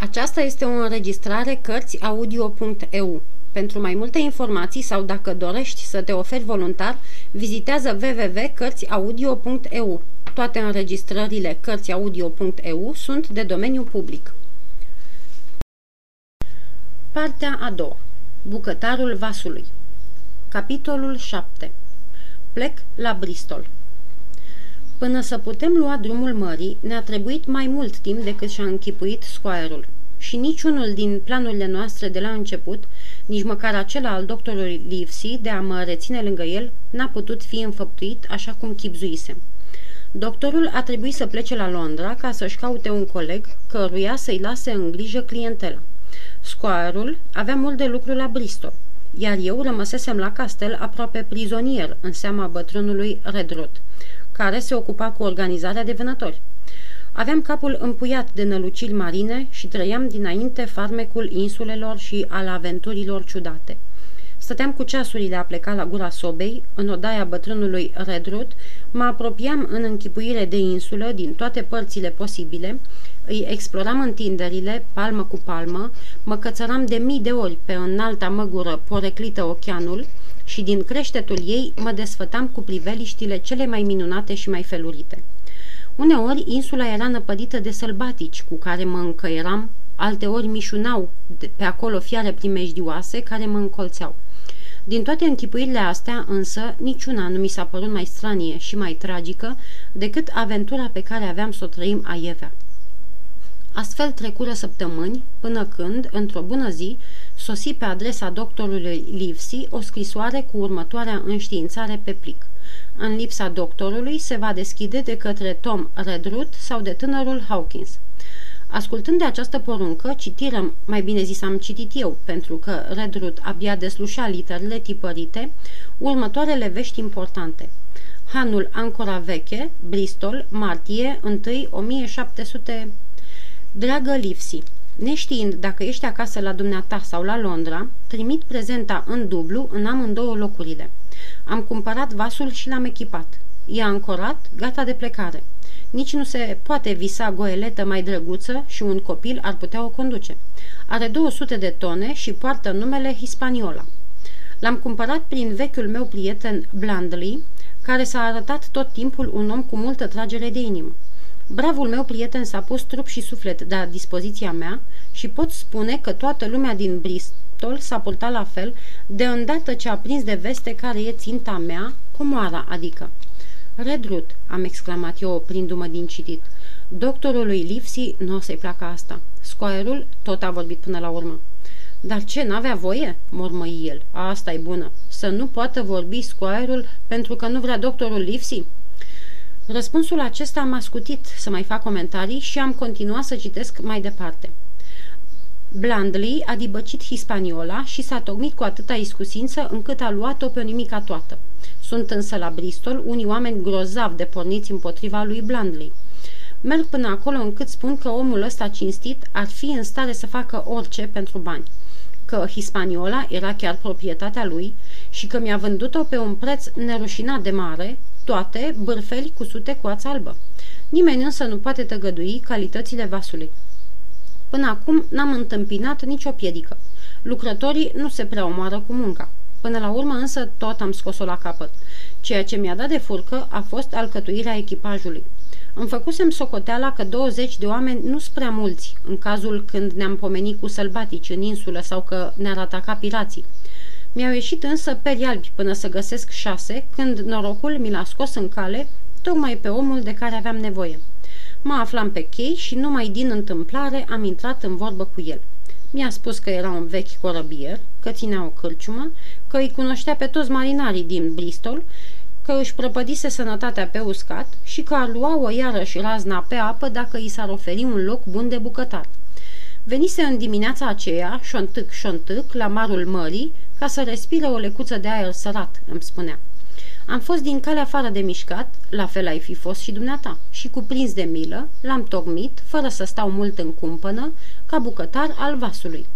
Aceasta este o înregistrare Cărțiaudio.eu. Pentru mai multe informații sau dacă dorești să te oferi voluntar, vizitează www.cărțiaudio.eu. Toate înregistrările Cărțiaudio.eu sunt de domeniu public. Partea a doua. Bucătarul vasului. Capitolul 7. Plec la Bristol. Până să putem lua drumul mării, ne-a trebuit mai mult timp decât și-a închipuit squire-ul. Și niciunul din planurile noastre de la început, nici măcar acela al doctorului Livesey de a mă reține lângă el, n-a putut fi înfăptuit așa cum chipzuise. Doctorul a trebuit să plece la Londra ca să-și caute un coleg căruia să-i lase în grijă clientela. Squire-ul avea mult de lucru la Bristol, iar eu rămăsesem la castel aproape prizonier în seama bătrânului Redrot care se ocupa cu organizarea de vânători. Aveam capul împuiat de năluciri marine și trăiam dinainte farmecul insulelor și al aventurilor ciudate. Stăteam cu ceasurile a pleca la gura sobei, în odaia bătrânului Redrut, mă apropiam în închipuire de insulă din toate părțile posibile, îi exploram întinderile, palmă cu palmă, mă cățăram de mii de ori pe înalta măgură poreclită oceanul, și din creștetul ei mă desfătam cu priveliștile cele mai minunate și mai felurite. Uneori insula era năpădită de sălbatici cu care mă încăieram, alteori mișunau pe acolo fiare primejdioase care mă încolțeau. Din toate închipuirile astea, însă, niciuna nu mi s-a părut mai stranie și mai tragică decât aventura pe care aveam să o trăim aievea. Astfel trecură săptămâni, până când, într-o bună zi, sosi pe adresa doctorului Livesey o scrisoare cu următoarea înștiințare pe plic. În lipsa doctorului se va deschide de către Tom Redruth sau de tânărul Hawkins. Ascultând de această poruncă, citirăm, mai bine zis am citit eu, pentru că Redruth abia deslușea literele tipărite, următoarele vești importante. Hanul Ancora Veche, Bristol, martie 1 1700... Dragă Livesey, Neștiind dacă ești acasă la dumneata sau la Londra, trimit prezenta în dublu în amândouă locurile. Am cumpărat vasul și l-am echipat. E ancorat, gata de plecare. Nici nu se poate visa goeletă mai drăguță și un copil ar putea o conduce. Are 200 de tone și poartă numele Hispaniola. L-am cumpărat prin vechiul meu prieten Blandley, care s-a arătat tot timpul un om cu multă tragere de inimă. Bravul meu prieten s-a pus trup și suflet la dispoziția mea și pot spune că toată lumea din Bristol s-a purtat la fel de îndată ce a prins de veste care e ținta mea, comoara, adică. Redrut, am exclamat eu oprindu-mă din citit. Doctorului Livesey nu o să-i placă asta. Scoaierul tot a vorbit până la urmă. Dar ce, n-avea voie?" mormăi el. asta e bună. Să nu poată vorbi scoaierul pentru că nu vrea doctorul Livesey?" Răspunsul acesta m-a scutit să mai fac comentarii și am continuat să citesc mai departe. Blandley a dibăcit hispaniola și s-a tocmit cu atâta iscusință încât a luat-o pe o nimica toată. Sunt însă la Bristol unii oameni grozav de porniți împotriva lui Blandley. Merg până acolo încât spun că omul ăsta cinstit ar fi în stare să facă orice pentru bani că Hispaniola era chiar proprietatea lui și că mi-a vândut-o pe un preț nerușinat de mare, toate bârfeli cusute cu ață albă. Nimeni însă nu poate tăgădui calitățile vasului. Până acum n-am întâmpinat nicio piedică. Lucrătorii nu se prea omoară cu munca. Până la urmă însă tot am scos-o la capăt. Ceea ce mi-a dat de furcă a fost alcătuirea echipajului. Îmi făcusem socoteala că 20 de oameni nu sunt prea mulți în cazul când ne-am pomenit cu sălbatici în insulă sau că ne-ar ataca pirații. Mi-au ieșit însă peri albi până să găsesc șase, când norocul mi l-a scos în cale, tocmai pe omul de care aveam nevoie. Mă aflam pe chei și numai din întâmplare am intrat în vorbă cu el. Mi-a spus că era un vechi corăbier, că ținea o cârciumă, că îi cunoștea pe toți marinarii din Bristol că își prăpădise sănătatea pe uscat și că ar lua-o iarăși razna pe apă dacă i s-ar oferi un loc bun de bucătar. Venise în dimineața aceea, șontâc, șontâc, la marul mării, ca să respire o lecuță de aer sărat, îmi spunea. Am fost din calea afară de mișcat, la fel ai fi fost și dumneata, și cuprins de milă, l-am tocmit, fără să stau mult în cumpănă, ca bucătar al vasului.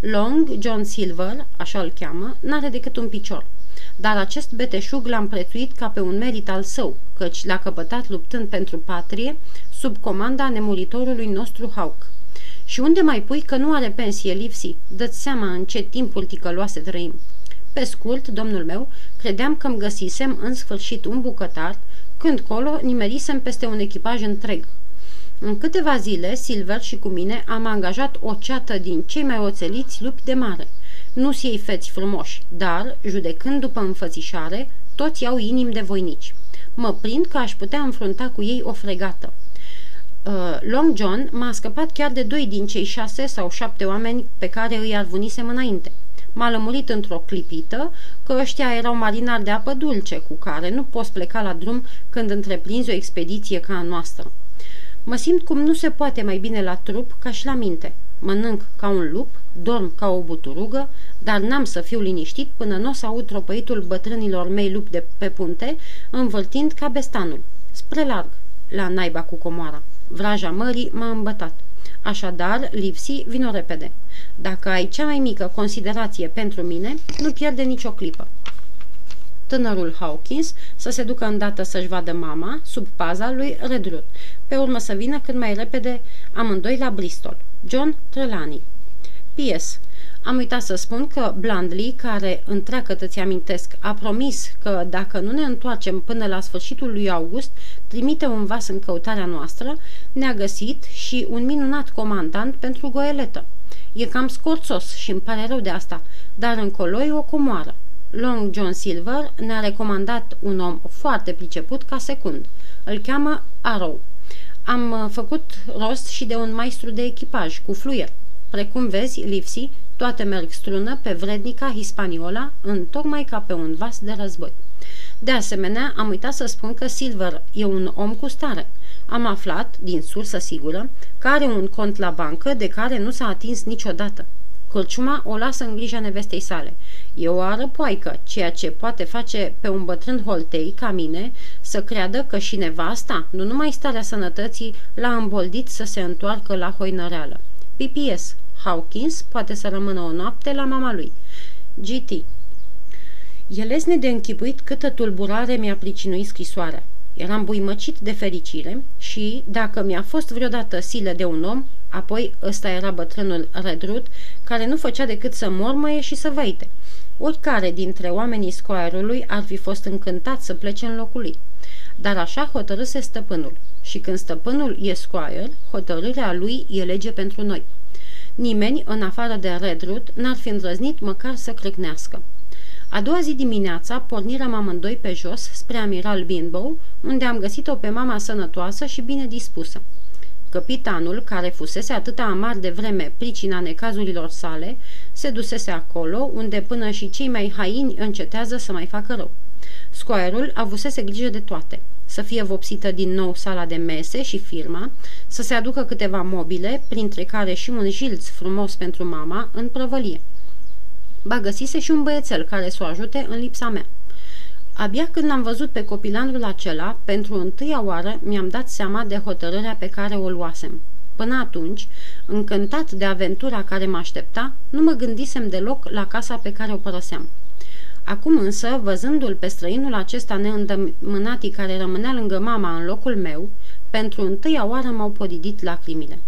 Long, John Silver, așa îl cheamă, n-are decât un picior – dar acest beteșug l-am prețuit ca pe un merit al său, căci l-a căpătat luptând pentru patrie, sub comanda nemuritorului nostru Hawk. Și unde mai pui că nu are pensie, Lipsi? Dă-ți seama în ce timpuri ticăloase trăim. Pe scurt, domnul meu, credeam că-mi găsisem în sfârșit un bucătar, când colo nimerisem peste un echipaj întreg. În câteva zile, Silver și cu mine am angajat o ceată din cei mai oțeliți lupi de mare. Nu-s ei feți frumoși, dar, judecând după înfățișare, toți au inimi de voinici. Mă prind că aș putea înfrunta cu ei o fregată. Uh, Long John m-a scăpat chiar de doi din cei șase sau șapte oameni pe care îi arvunisem înainte. M-a lămurit într-o clipită că ăștia erau marinari de apă dulce cu care nu poți pleca la drum când întreprinzi o expediție ca a noastră. Mă simt cum nu se poate mai bine la trup ca și la minte. Mănânc ca un lup, dorm ca o buturugă, dar n-am să fiu liniștit până nu o să aud tropăitul bătrânilor mei lupi de pe punte, învârtind ca bestanul. Spre larg, la naiba cu comoara. Vraja mării m-a îmbătat. Așadar, Lipsi, vino repede. Dacă ai cea mai mică considerație pentru mine, nu pierde nicio clipă. Tânărul Hawkins să se ducă îndată să-și vadă mama, sub paza lui Redruth, pe urmă să vină cât mai repede amândoi la Bristol. John Trelawney P.S. Am uitat să spun că Blandley, care, întreagă ți amintesc, a promis că dacă nu ne întoarcem până la sfârșitul lui August, trimite un vas în căutarea noastră, ne-a găsit și un minunat comandant pentru goeletă. E cam scorțos și îmi pare rău de asta, dar încolo e o comoară. Long John Silver ne-a recomandat un om foarte priceput ca secund. Îl cheamă Arrow. Am uh, făcut rost și de un maestru de echipaj cu fluier. Precum vezi, Lipsy, toate merg strună pe vrednica Hispaniola, în tocmai ca pe un vas de război. De asemenea, am uitat să spun că Silver e un om cu stare. Am aflat, din sursă sigură, că are un cont la bancă de care nu s-a atins niciodată. Călciuma o lasă în grija nevestei sale. E o arăpoaică, ceea ce poate face pe un bătrân holtei ca mine să creadă că și nevasta, nu numai starea sănătății, l-a îmboldit să se întoarcă la hoinăreală. PPS. Hawkins poate să rămână o noapte la mama lui. GT. Elesne de închipuit câtă tulburare mi-a pricinuit scrisoarea. Eram buimăcit de fericire și, dacă mi-a fost vreodată silă de un om, apoi ăsta era bătrânul Redrut, care nu făcea decât să mormăie și să văite. Oricare dintre oamenii scoarului ar fi fost încântat să plece în locul lui. Dar așa hotărâse stăpânul. Și când stăpânul e squire, hotărârea lui e lege pentru noi. Nimeni, în afară de Redrut, n-ar fi îndrăznit măcar să crâcnească. A doua zi dimineața pornirăm amândoi pe jos spre Amiral Binbow, unde am găsit-o pe mama sănătoasă și bine dispusă. Capitanul, care fusese atâta amar de vreme pricina necazurilor sale, se dusese acolo, unde până și cei mai haini încetează să mai facă rău. Scoarul avusese grijă de toate. Să fie vopsită din nou sala de mese și firma, să se aducă câteva mobile, printre care și un jilț frumos pentru mama, în prăvălie. Ba găsise și un băiețel care să o ajute în lipsa mea. Abia când l-am văzut pe copilandrul acela, pentru întâia oară mi-am dat seama de hotărârea pe care o luasem. Până atunci, încântat de aventura care mă aștepta, nu mă gândisem deloc la casa pe care o părăseam. Acum însă, văzându-l pe străinul acesta neîndămânatii care rămânea lângă mama în locul meu, pentru întâia oară m-au podidit lacrimile.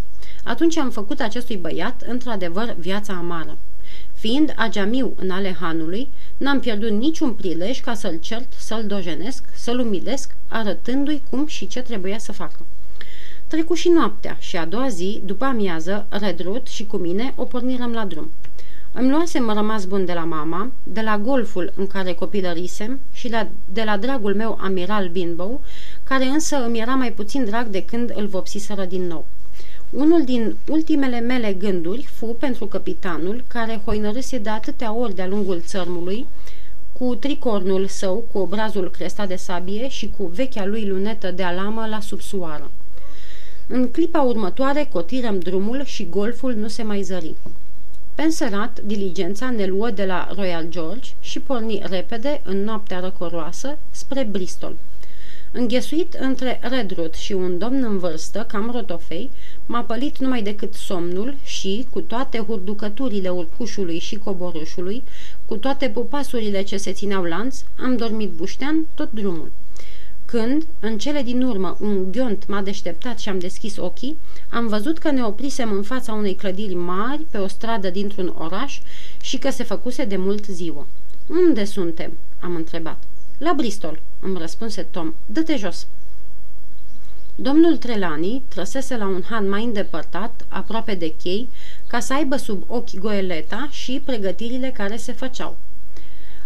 Atunci am făcut acestui băiat, într-adevăr, viața amară. Fiind ageamiu în ale hanului, n-am pierdut niciun prilej ca să-l cert, să-l dojenesc, să-l umilesc, arătându-i cum și ce trebuia să facă. Trecu și noaptea și a doua zi, după amiază, Redrut și cu mine o pornirăm la drum. Îmi luasem rămas bun de la mama, de la golful în care copilărisem și la, de la dragul meu amiral Binbow, care însă îmi era mai puțin drag de când îl vopsiseră din nou. Unul din ultimele mele gânduri fu pentru capitanul, care hoinărâse de atâtea ori de-a lungul țărmului, cu tricornul său, cu obrazul crestat de sabie și cu vechea lui lunetă de alamă la subsoară. În clipa următoare cotirăm drumul și golful nu se mai zări. Penserat, diligența ne luă de la Royal George și porni repede, în noaptea răcoroasă, spre Bristol. Înghesuit între Redruth și un domn în vârstă, cam rotofei, m-a pălit numai decât somnul și, cu toate hurducăturile urcușului și coborușului, cu toate pupasurile ce se țineau lanț, am dormit buștean tot drumul. Când, în cele din urmă, un ghiont m-a deșteptat și am deschis ochii, am văzut că ne oprisem în fața unei clădiri mari pe o stradă dintr-un oraș și că se făcuse de mult ziua. Unde suntem?" am întrebat. La Bristol," îmi răspunse Tom. Dă-te jos." Domnul Trelani trăsese la un han mai îndepărtat, aproape de chei, ca să aibă sub ochi goeleta și pregătirile care se făceau.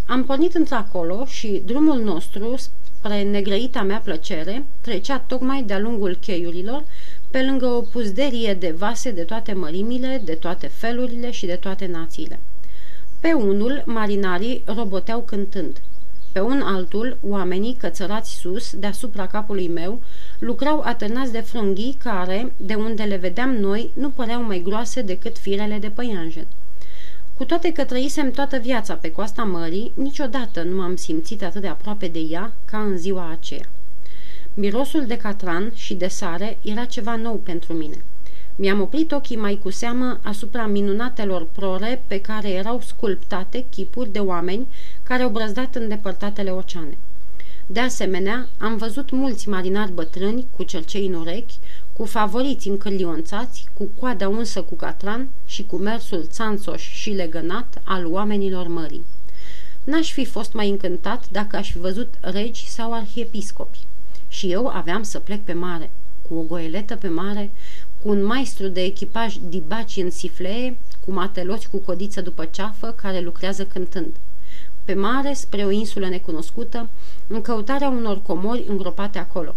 Am pornit într-acolo și drumul nostru, spre negrăita mea plăcere, trecea tocmai de-a lungul cheiurilor, pe lângă o puzderie de vase de toate mărimile, de toate felurile și de toate națiile. Pe unul, marinarii roboteau cântând. Pe un altul, oamenii cățărați sus, deasupra capului meu, lucrau atârnați de frânghii care, de unde le vedeam noi, nu păreau mai groase decât firele de păianjen. Cu toate că trăisem toată viața pe coasta mării, niciodată nu m-am simțit atât de aproape de ea ca în ziua aceea. Mirosul de catran și de sare era ceva nou pentru mine. Mi-am oprit ochii mai cu seamă asupra minunatelor prore pe care erau sculptate chipuri de oameni care au brăzdat în depărtatele oceane. De asemenea, am văzut mulți marinari bătrâni cu cercei în urechi, cu favoriți încălionțați, cu coada unsă cu catran și cu mersul țanțoș și legănat al oamenilor mării. N-aș fi fost mai încântat dacă aș fi văzut regi sau arhiepiscopi. Și eu aveam să plec pe mare, cu o goeletă pe mare, cu un maestru de echipaj dibaci în siflee, cu mateloți cu codiță după ceafă care lucrează cântând. Pe mare, spre o insulă necunoscută, în căutarea unor comori îngropate acolo.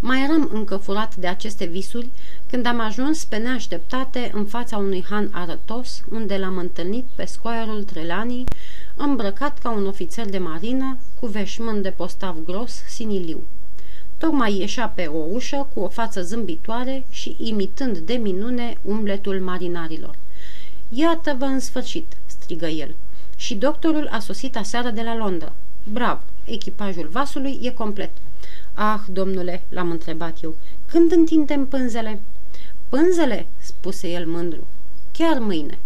Mai eram încă furat de aceste visuri când am ajuns pe neașteptate în fața unui han arătos, unde l-am întâlnit pe scoiarul Trelanii, îmbrăcat ca un ofițer de marină, cu veșmânt de postav gros, siniliu. Tocmai ieșea pe o ușă cu o față zâmbitoare și imitând de minune umbletul marinarilor. Iată-vă în sfârșit!" strigă el. Și doctorul a sosit aseară de la Londra. Bravo! Echipajul vasului e complet. Ah, domnule, l-am întrebat eu, când întindem pânzele? Pânzele, spuse el mândru. Chiar mâine.